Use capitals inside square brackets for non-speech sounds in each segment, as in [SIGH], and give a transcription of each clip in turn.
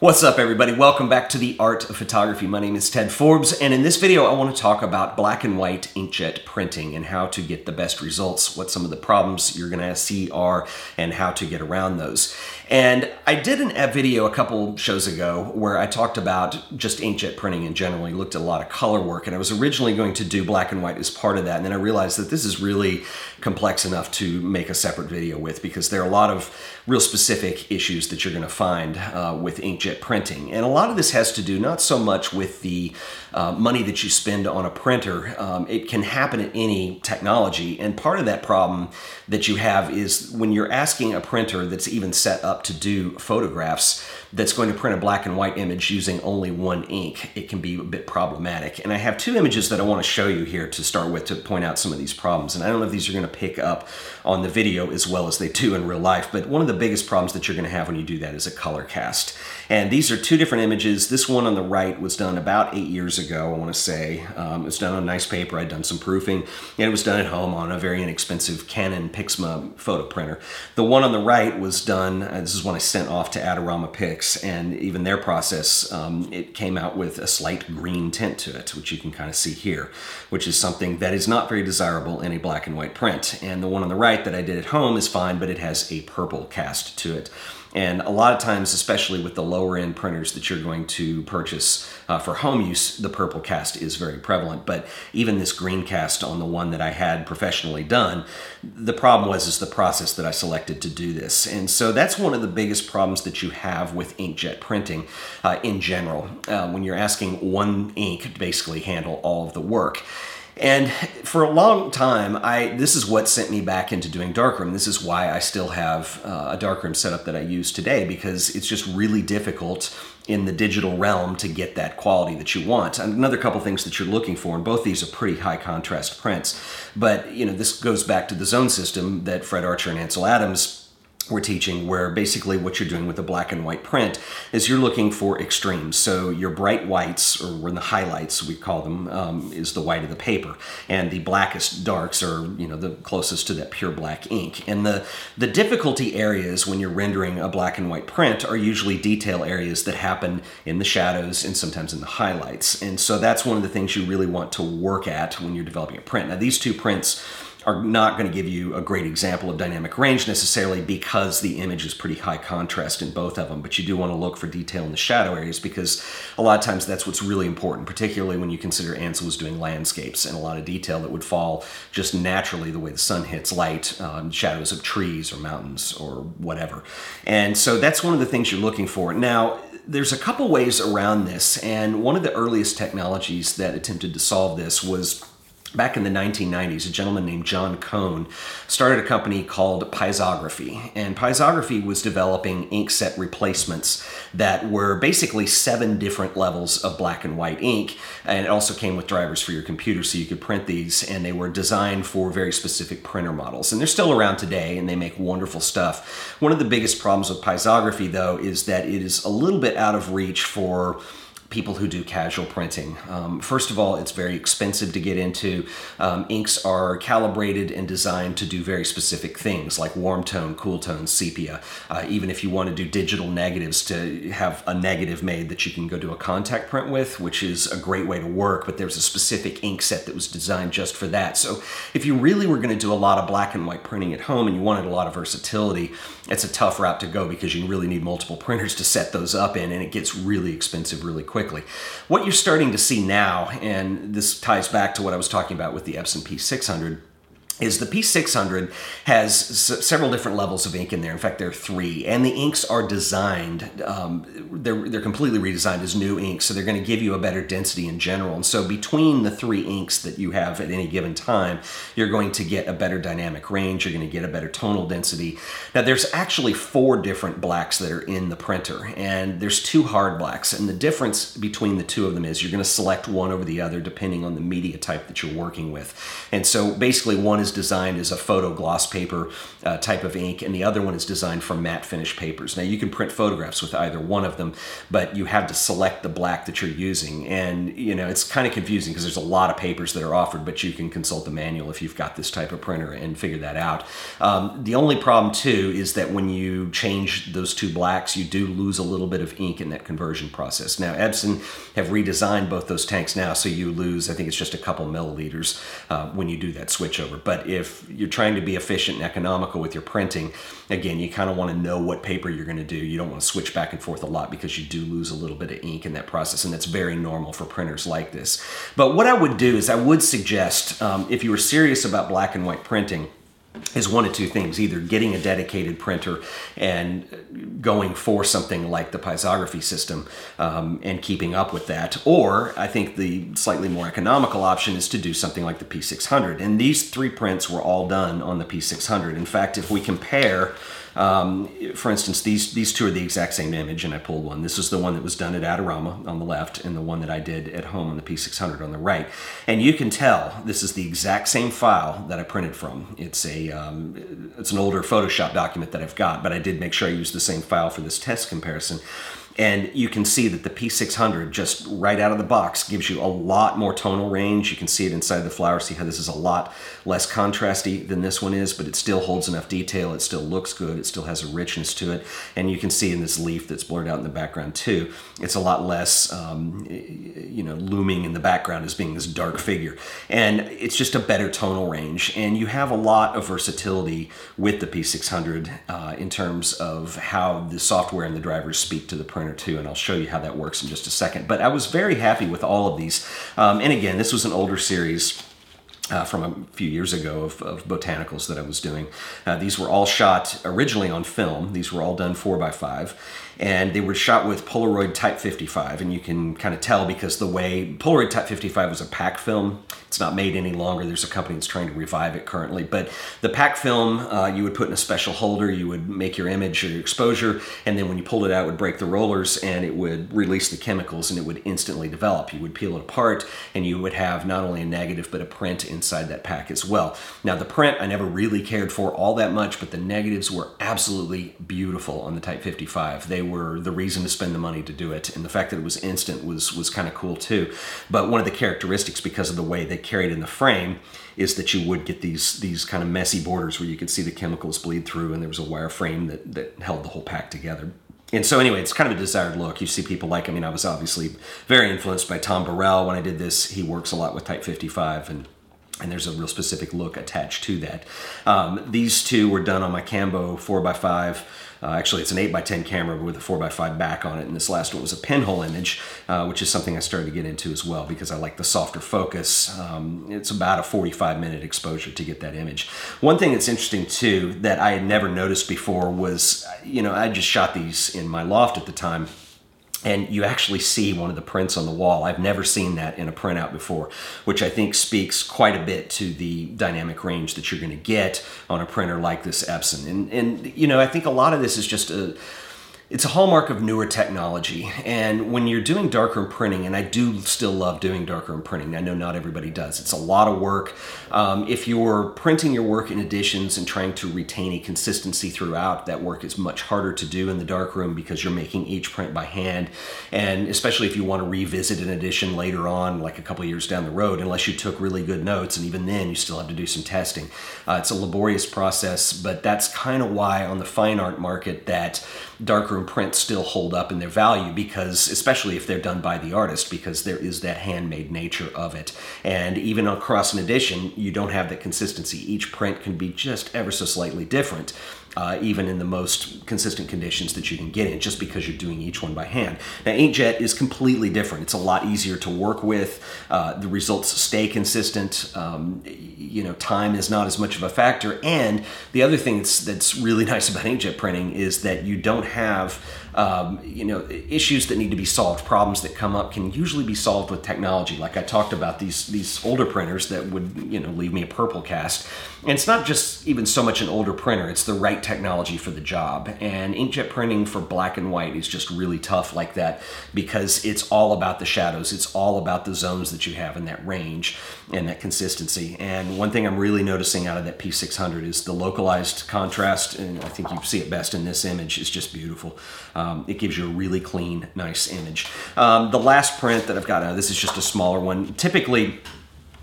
What's up everybody? Welcome back to the Art of Photography. My name is Ted Forbes and in this video I want to talk about black and white inkjet printing and how to get the best results, what some of the problems you're going to see are, and how to get around those. And I did an, a video a couple shows ago where I talked about just inkjet printing in general. I looked at a lot of color work and I was originally going to do black and white as part of that and then I realized that this is really complex enough to make a separate video with because there are a lot of real specific issues that you're going to find uh, with inkjet printing. And a lot of this has to do not so much with the uh, money that you spend on a printer. Um, it can happen at any technology. And part of that problem that you have is when you're asking a printer that's even set up to do photographs that's going to print a black and white image using only one ink, it can be a bit problematic. And I have two images that I want to show you here to start with to point out some of these problems. And I don't know if these are going to pick up on the video as well as they do in real life, but one of the biggest problems that you're going to have when you do that is a color cast. And these are two different images. This one on the right was done about eight years ago, I want to say. Um, it was done on nice paper. I'd done some proofing, and it was done at home on a very inexpensive Canon Pixma photo printer. The one on the right was done, uh, this is one I sent off to Adorama Pix, and even their process, um, it came out with a slight green tint to it, which you can kind of see here, which is something that is not very desirable in a black and white print. And the one on the right that I did at home is fine, but it has a purple cast to it. And a lot of times, especially with the lower end printers that you're going to purchase uh, for home use, the purple cast is very prevalent. But even this green cast on the one that I had professionally done, the problem was is the process that I selected to do this. And so that's one of the biggest problems that you have with inkjet printing uh, in general. Uh, when you're asking one ink to basically handle all of the work. And for a long time, I this is what sent me back into doing darkroom. This is why I still have uh, a darkroom setup that I use today because it's just really difficult in the digital realm to get that quality that you want. And another couple things that you're looking for, and both these are pretty high contrast prints. But you know, this goes back to the zone system that Fred Archer and Ansel Adams we're teaching where basically what you're doing with a black and white print is you're looking for extremes. So your bright whites, or in the highlights we call them, um, is the white of the paper, and the blackest darks are you know the closest to that pure black ink. And the the difficulty areas when you're rendering a black and white print are usually detail areas that happen in the shadows and sometimes in the highlights. And so that's one of the things you really want to work at when you're developing a print. Now these two prints are not going to give you a great example of dynamic range necessarily because the image is pretty high contrast in both of them, but you do want to look for detail in the shadow areas because a lot of times that's what's really important, particularly when you consider Ansel was doing landscapes and a lot of detail that would fall just naturally the way the sun hits light, um, shadows of trees or mountains or whatever. And so that's one of the things you're looking for. Now, there's a couple ways around this, and one of the earliest technologies that attempted to solve this was back in the 1990s, a gentleman named Jon Cone started a company called Piezography. And Piezography was developing ink set replacements that were basically seven different levels of black and white ink. And it also came with drivers for your computer so you could print these. And they were designed for very specific printer models. And they're still around today and they make wonderful stuff. One of the biggest problems with Piezography, though, is that it is a little bit out of reach for people who do casual printing. Um, first of all, it's very expensive to get into. Um, inks are calibrated and designed to do very specific things like warm tone, cool tone, sepia. Uh, even if you want to do digital negatives to have a negative made that you can go do a contact print with, which is a great way to work, but there's a specific ink set that was designed just for that. So if you really were going to do a lot of black and white printing at home and you wanted a lot of versatility, it's a tough route to go because you really need multiple printers to set those up in and it gets really expensive really quick quickly. What you're starting to see now, and this ties back to what I was talking about with the Epson P600, is the P600 has several different levels of ink in there. In fact, there are three, and the inks are designed. Um, they're they're completely redesigned as new inks, so they're going to give you a better density in general. And so between the three inks that you have at any given time, you're going to get a better dynamic range. You're going to get a better tonal density. Now, there's actually four different blacks that are in the printer, and there's two hard blacks. And the difference between the two of them is you're going to select one over the other depending on the media type that you're working with. And so basically, one is is designed as a photo gloss paper uh, type of ink, and the other one is designed for matte finish papers. Now you can print photographs with either one of them, but you have to select the black that you're using, and you know it's kind of confusing because there's a lot of papers that are offered, but you can consult the manual if you've got this type of printer and figure that out. Um, the only problem too is that when you change those two blacks, you do lose a little bit of ink in that conversion process. Now Epson have redesigned both those tanks now, so you lose I think it's just a couple milliliters uh, when you do that switch over. But if you're trying to be efficient and economical with your printing, again, you kind of want to know what paper you're going to do. You don't want to switch back and forth a lot because you do lose a little bit of ink in that process, and that's very normal for printers like this. But what I would do is I would suggest um, if you were serious about black and white printing, is one of two things either getting a dedicated printer and going for something like the Piezography system um, and keeping up with that or i think the slightly more economical option is to do something like the p600 and these three prints were all done on the p600 in fact if we compare um, for instance, these these two are the exact same image, and I pulled one. This is the one that was done at Adorama on the left, and the one that I did at home on the P600 on the right. And you can tell this is the exact same file that I printed from. It's a um, it's an older Photoshop document that I've got, but I did make sure I used the same file for this test comparison. And you can see that the P600 just right out of the box gives you a lot more tonal range. You can see it inside the flower, see how this is a lot less contrasty than this one is, but it still holds enough detail. It still looks good. It still has a richness to it. And you can see in this leaf that's blurred out in the background too, it's a lot less, um, you know, looming in the background as being this dark figure. And it's just a better tonal range. And you have a lot of versatility with the P600 uh, in terms of how the software and the drivers speak to the printer too, and I'll show you how that works in just a second. But I was very happy with all of these. Um, and again, this was an older series. Uh, from a few years ago of, of botanicals that I was doing. Uh, these were all shot originally on film. These were all done 4x5 and they were shot with Polaroid Type 55, and you can kind of tell because the way Polaroid Type 55 was a pack film. It's not made any longer. There's a company that's trying to revive it currently, but the pack film uh, you would put in a special holder. You would make your image or your exposure, and then when you pulled it out, it would break the rollers and it would release the chemicals, and it would instantly develop. You would peel it apart, and you would have not only a negative but a print inside that pack as well. Now the print I never really cared for all that much, but the negatives were absolutely beautiful on the Type 55. They were the reason to spend the money to do it, and the fact that it was instant was was kind of cool too. But one of the characteristics, because of the way they carried in the frame, is that you would get these these kind of messy borders where you could see the chemicals bleed through, and there was a wire frame that that held the whole pack together. And so, anyway, it's kind of a desired look. You see people like, I mean, I was obviously very influenced by Tom Baril when I did this. He works a lot with Type 55 and and there's a real specific look attached to that. Um, these two were done on my Cambo 4x5 uh, actually, it's an 8x10 camera with a 4x5 back on it, and this last one was a pinhole image, uh, which is something I started to get into as well because I like the softer focus. Um, it's about a 45 minute exposure to get that image. One thing that's interesting too that I had never noticed before was, you know, I just shot these in my loft at the time and you actually see one of the prints on the wall. I've never seen that in a printout before, which I think speaks quite a bit to the dynamic range that you're going to get on a printer like this Epson. And, and you know, I think a lot of this is just a it's a hallmark of newer technology. And when you're doing darkroom printing, and I do still love doing darkroom printing, I know not everybody does. It's a lot of work. Um, if you're printing your work in editions and trying to retain a consistency throughout, that work is much harder to do in the darkroom because you're making each print by hand. And especially if you want to revisit an edition later on, like a couple years down the road, unless you took really good notes, and even then you still have to do some testing. Uh, it's a laborious process, but that's kind of why on the fine art market that darkroom prints still hold up in their value because, especially if they're done by the artist, because there is that handmade nature of it. And even across an edition, you don't have that consistency. Each print can be just ever so slightly different uh, even in the most consistent conditions that you can get in, just because you're doing each one by hand. Now, inkjet is completely different. It's a lot easier to work with. Uh, the results stay consistent. Um, you know, time is not as much of a factor. And the other thing that's, that's really [LAUGHS] nice about inkjet printing is that you don't have um, you know, issues that need to be solved, problems that come up can usually be solved with technology. Like I talked about these these older printers that would you know leave me a purple cast, and it's not just even so much an older printer; it's the right technology for the job. And inkjet printing for black and white is just really tough like that because it's all about the shadows. It's all about the zones that you have in that range and that consistency. And one thing I'm really noticing out of that P600 is the localized contrast, and I think you see it best in this image. It's just beautiful. Um, it gives you a really clean, nice image. Um, the last print that I've got, now, this is just a smaller one. Typically,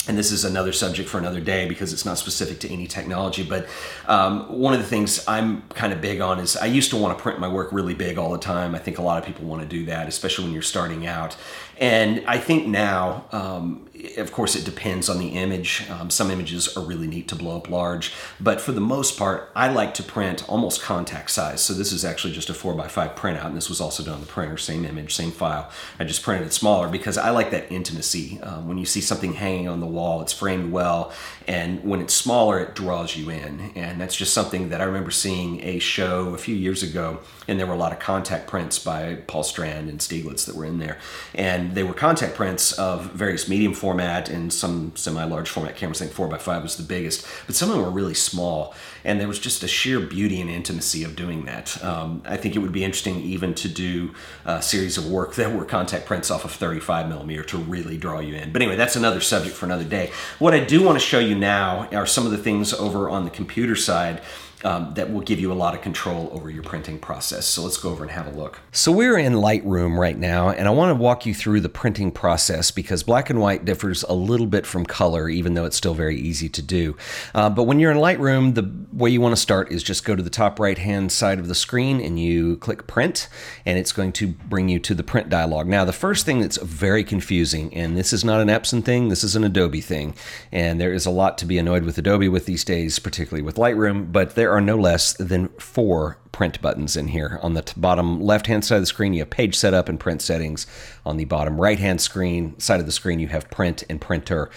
and this is another subject for another day because it's not specific to any technology. But um, one of the things I'm kind of big on is I used to want to print my work really big all the time. I think a lot of people want to do that, especially when you're starting out. And I think now, um, of course, it depends on the image. Um, some images are really neat to blow up large, but for the most part, I like to print almost contact size. So this is actually just a 4x5 printout, and this was also done on the printer, same image, same file. I just printed it smaller because I like that intimacy. Um, when you see something hanging on the wall, it's framed well, and when it's smaller, it draws you in. And that's just something that I remember seeing a show a few years ago, and there were a lot of contact prints by Paul Strand and Stieglitz that were in there. And they were contact prints of various medium format and some semi-large format cameras. I think 4x5 was the biggest, but some of them were really small. And there was just a sheer beauty and intimacy of doing that. Um, I think it would be interesting even to do a series of work [LAUGHS] that were contact prints off of 35 millimeter to really draw you in. But anyway, that's another subject for another day. What I do want to show you now are some of the things over on the computer side um, that will give you a lot of control over your printing process. So let's go over and have a look. So we're in Lightroom right now, and I want to walk you through the printing process because black and white differs a little bit from color, even though it's still very easy to do. Uh, but when you're in Lightroom, the way you want to start is just go to the top right hand side of the screen and you click print, and it's going to bring you to the print dialog. Now, the first thing that's very confusing, and this is not an Epson thing, this is an Adobe thing, and there is a lot to be annoyed with Adobe with these days, particularly with Lightroom, but there are no less than four print buttons in here. On the bottom left hand side of the screen, you have page setup and print settings. On the bottom right hand screen side of the screen, you have print and printer.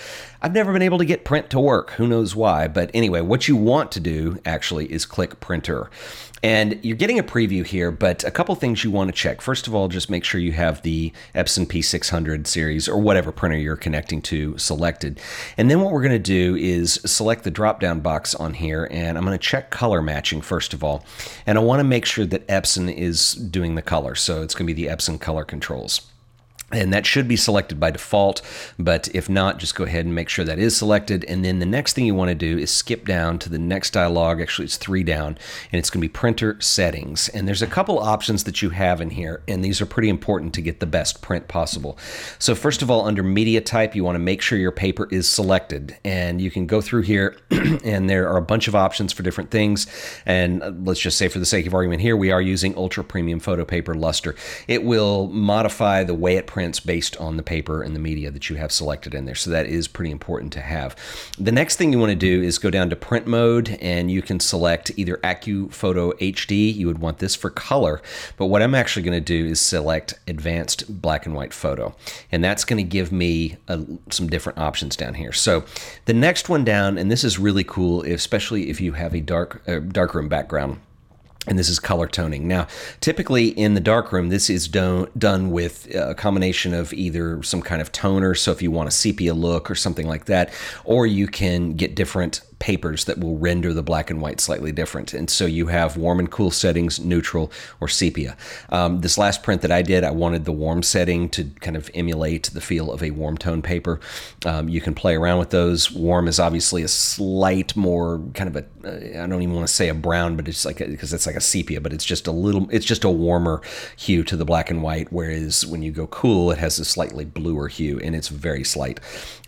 I've never been able to get print to work. Who knows why? But anyway, what you want to do actually is click printer. And you're getting a preview here, but a couple things you want to check. First of all, just make sure you have the Epson P600 series or whatever printer you're connecting to selected. And then what we're going to do is select the drop down box on here, and I'm going to check color matching first of all. And I want to make sure that Epson is doing the color. So it's going to be the Epson color controls. And that should be selected by default, but if not, just go ahead and make sure that is selected. And then the next thing you want to do is skip down to the next dialog. Actually, it's three down, and it's going to be printer settings. And there's a couple options that you have in here, and these are pretty important to get the best print possible. So first of all, under media type, you want to make sure your paper is selected. And you can go through here, [CLEARS THROAT] and there are a bunch of options for different things. And uh, let's just say for the sake of argument here, we are using ultra premium photo paper luster. It will modify the way it prints prints based on the paper and the media that you have selected in there. So that is pretty important to have. The next thing you want to do is go down to print mode and you can select either AccuPhoto HD. You would want this for color, but what I'm actually going to do is select advanced black and white photo. And that's going to give me a, some different options down here. So the next one down, and this is really cool, especially if you have a dark uh, darkroom background and this is color toning. Now, typically in the darkroom, this is done done with uh, a combination of either some kind of toner, so if you want a sepia look or something like that, or you can get different papers that will render the black and white slightly different. And so you have warm and cool settings, neutral, or sepia. Um, this last print that I did, I wanted the warm setting to kind of emulate the feel of a warm tone paper. Um, you can play around with those. Warm is obviously a slight more kind of a, uh, I don't even want to say a brown, but it's like, because it's like a sepia, but it's just a little, it's just a warmer hue to the black and white. Whereas when you go cool, it has a slightly bluer hue and it's very slight.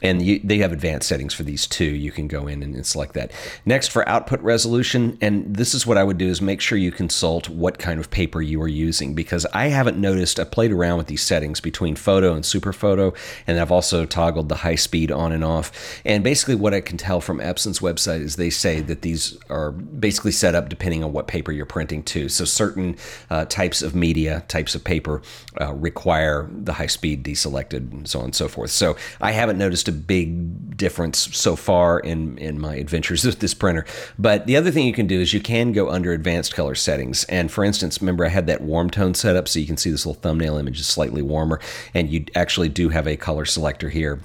And you, they have advanced settings for these too. You can go in and it's like that. Next, for output resolution, and this is what I would do is make sure you consult what kind of paper you are using because I haven't noticed. I played around with these settings between photo and super photo, and I've also toggled the high speed on and off. And basically, what I can tell from Epson's website is they say that these are basically set up depending on what paper you're printing to. So certain uh, types of media, types of paper uh, require the high speed deselected and so on and so forth. So I haven't noticed a big difference so far in in my adventures with this printer. But the other thing you can do is you can go under advanced color settings. And for instance, remember I had that warm tone set up so you can see this little thumbnail image is slightly warmer and you actually do have a color selector here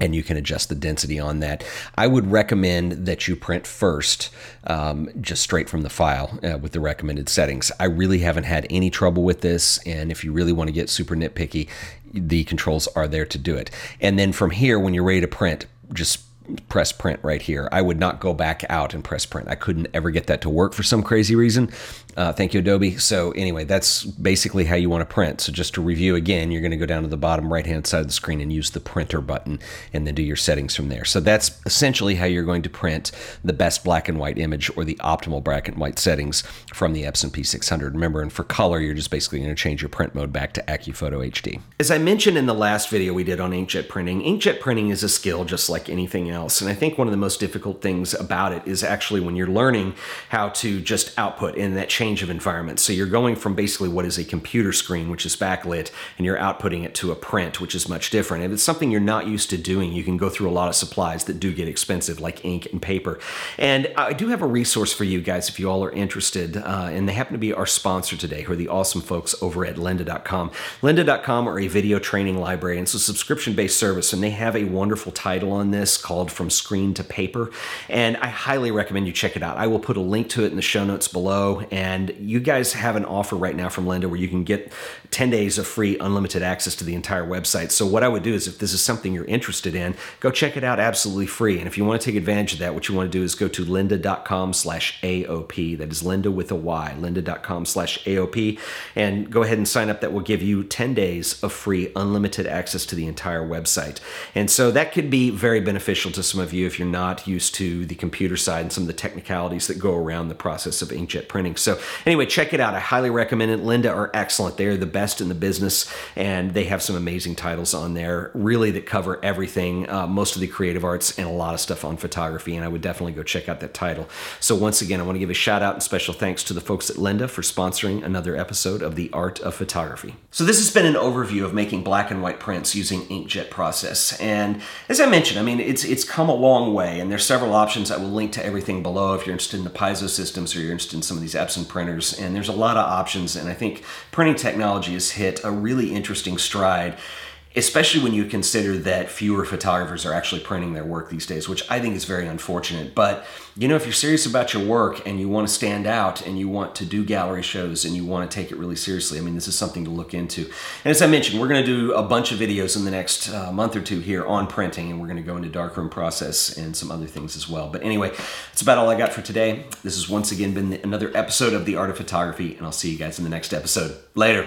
and you can adjust the density on that. I would recommend that you print first, um, just straight from the file uh, with the recommended settings. I really haven't had any trouble with this, and if you really want to get super nitpicky, the controls are there to do it. And then from here, when you're ready to print, just press print right here. I would not go back out and press print. I couldn't ever get that to work for some crazy reason. Uh, thank you, Adobe. So anyway, that's basically how you want to print. So just to review again, you're going to go down to the bottom right-hand side of the screen and use the printer button and then do your settings from there. So that's essentially how you're going to print the best black and white image or the optimal black and white settings from the Epson P600. Remember, and for color, you're just basically going to change your print mode back to AccuPhoto HD. As I mentioned in the last video we did on inkjet printing, inkjet printing is a skill just like anything else. And I think one of the most difficult things about it is actually when you're learning how to just output in that change of environment. So you're going from basically what is a computer screen, which is backlit, and you're outputting it to a print, which is much different. If it's something you're not used to doing, you can go through a lot of supplies that do get expensive, like ink and paper. And I do have a resource for you guys if you all are interested, uh, and they happen to be our sponsor today, who are the awesome folks over at lynda.com. Lynda.com are a video training library, and it's a subscription-based service, and they have a wonderful title on this called From Screen to Paper, and I highly recommend you check it out. I will put a link to it in the show notes below, and you guys have an offer right now from Lynda where you can get 10 days of free unlimited access to the entire website. So what I would do is if this is something you're interested in, go check it out absolutely free. And if you want to take advantage of that, what you want to do is go to lynda.com slash AOP. That is Linda with a Y, lynda.com slash AOP. And go ahead and sign up. That will give you 10 days of free unlimited access to the entire website. And so that could be very beneficial to some of you if you're not used to the computer side and some of the technicalities that go around the process of inkjet printing. So Anyway, check it out. I highly recommend it. Lynda are excellent. They are the best in the business, and they have some amazing titles on there, really that cover everything, uh, most of the creative arts, and a lot of stuff on photography. And I would definitely go check out that title. So once again, I want to give a shout out and special thanks to the folks at Lynda for sponsoring another episode of The Art of Photography. So this has been an overview of making black and white prints using inkjet process. And as I mentioned, I mean, it's, it's it's come a long way, and there's several options. I will link to everything below if you're interested in the Piezo systems or you're interested in some of these Epson printers, and there's a lot of options, and I think printing technology has hit a really interesting stride especially when you consider that fewer photographers are actually printing their work these days, which I think is very unfortunate. But you know, if you're serious about your work and you want to stand out and you want to do gallery shows and you want to take it really seriously, I mean, this is something to look into. And as I mentioned, we're going to do a bunch of videos in the next uh, month or two here on printing, and we're going to go into darkroom process and some other things as well. But anyway, that's about all I got for today. This has once again been another episode of The Art of Photography, and I'll see you guys in the next episode. Later.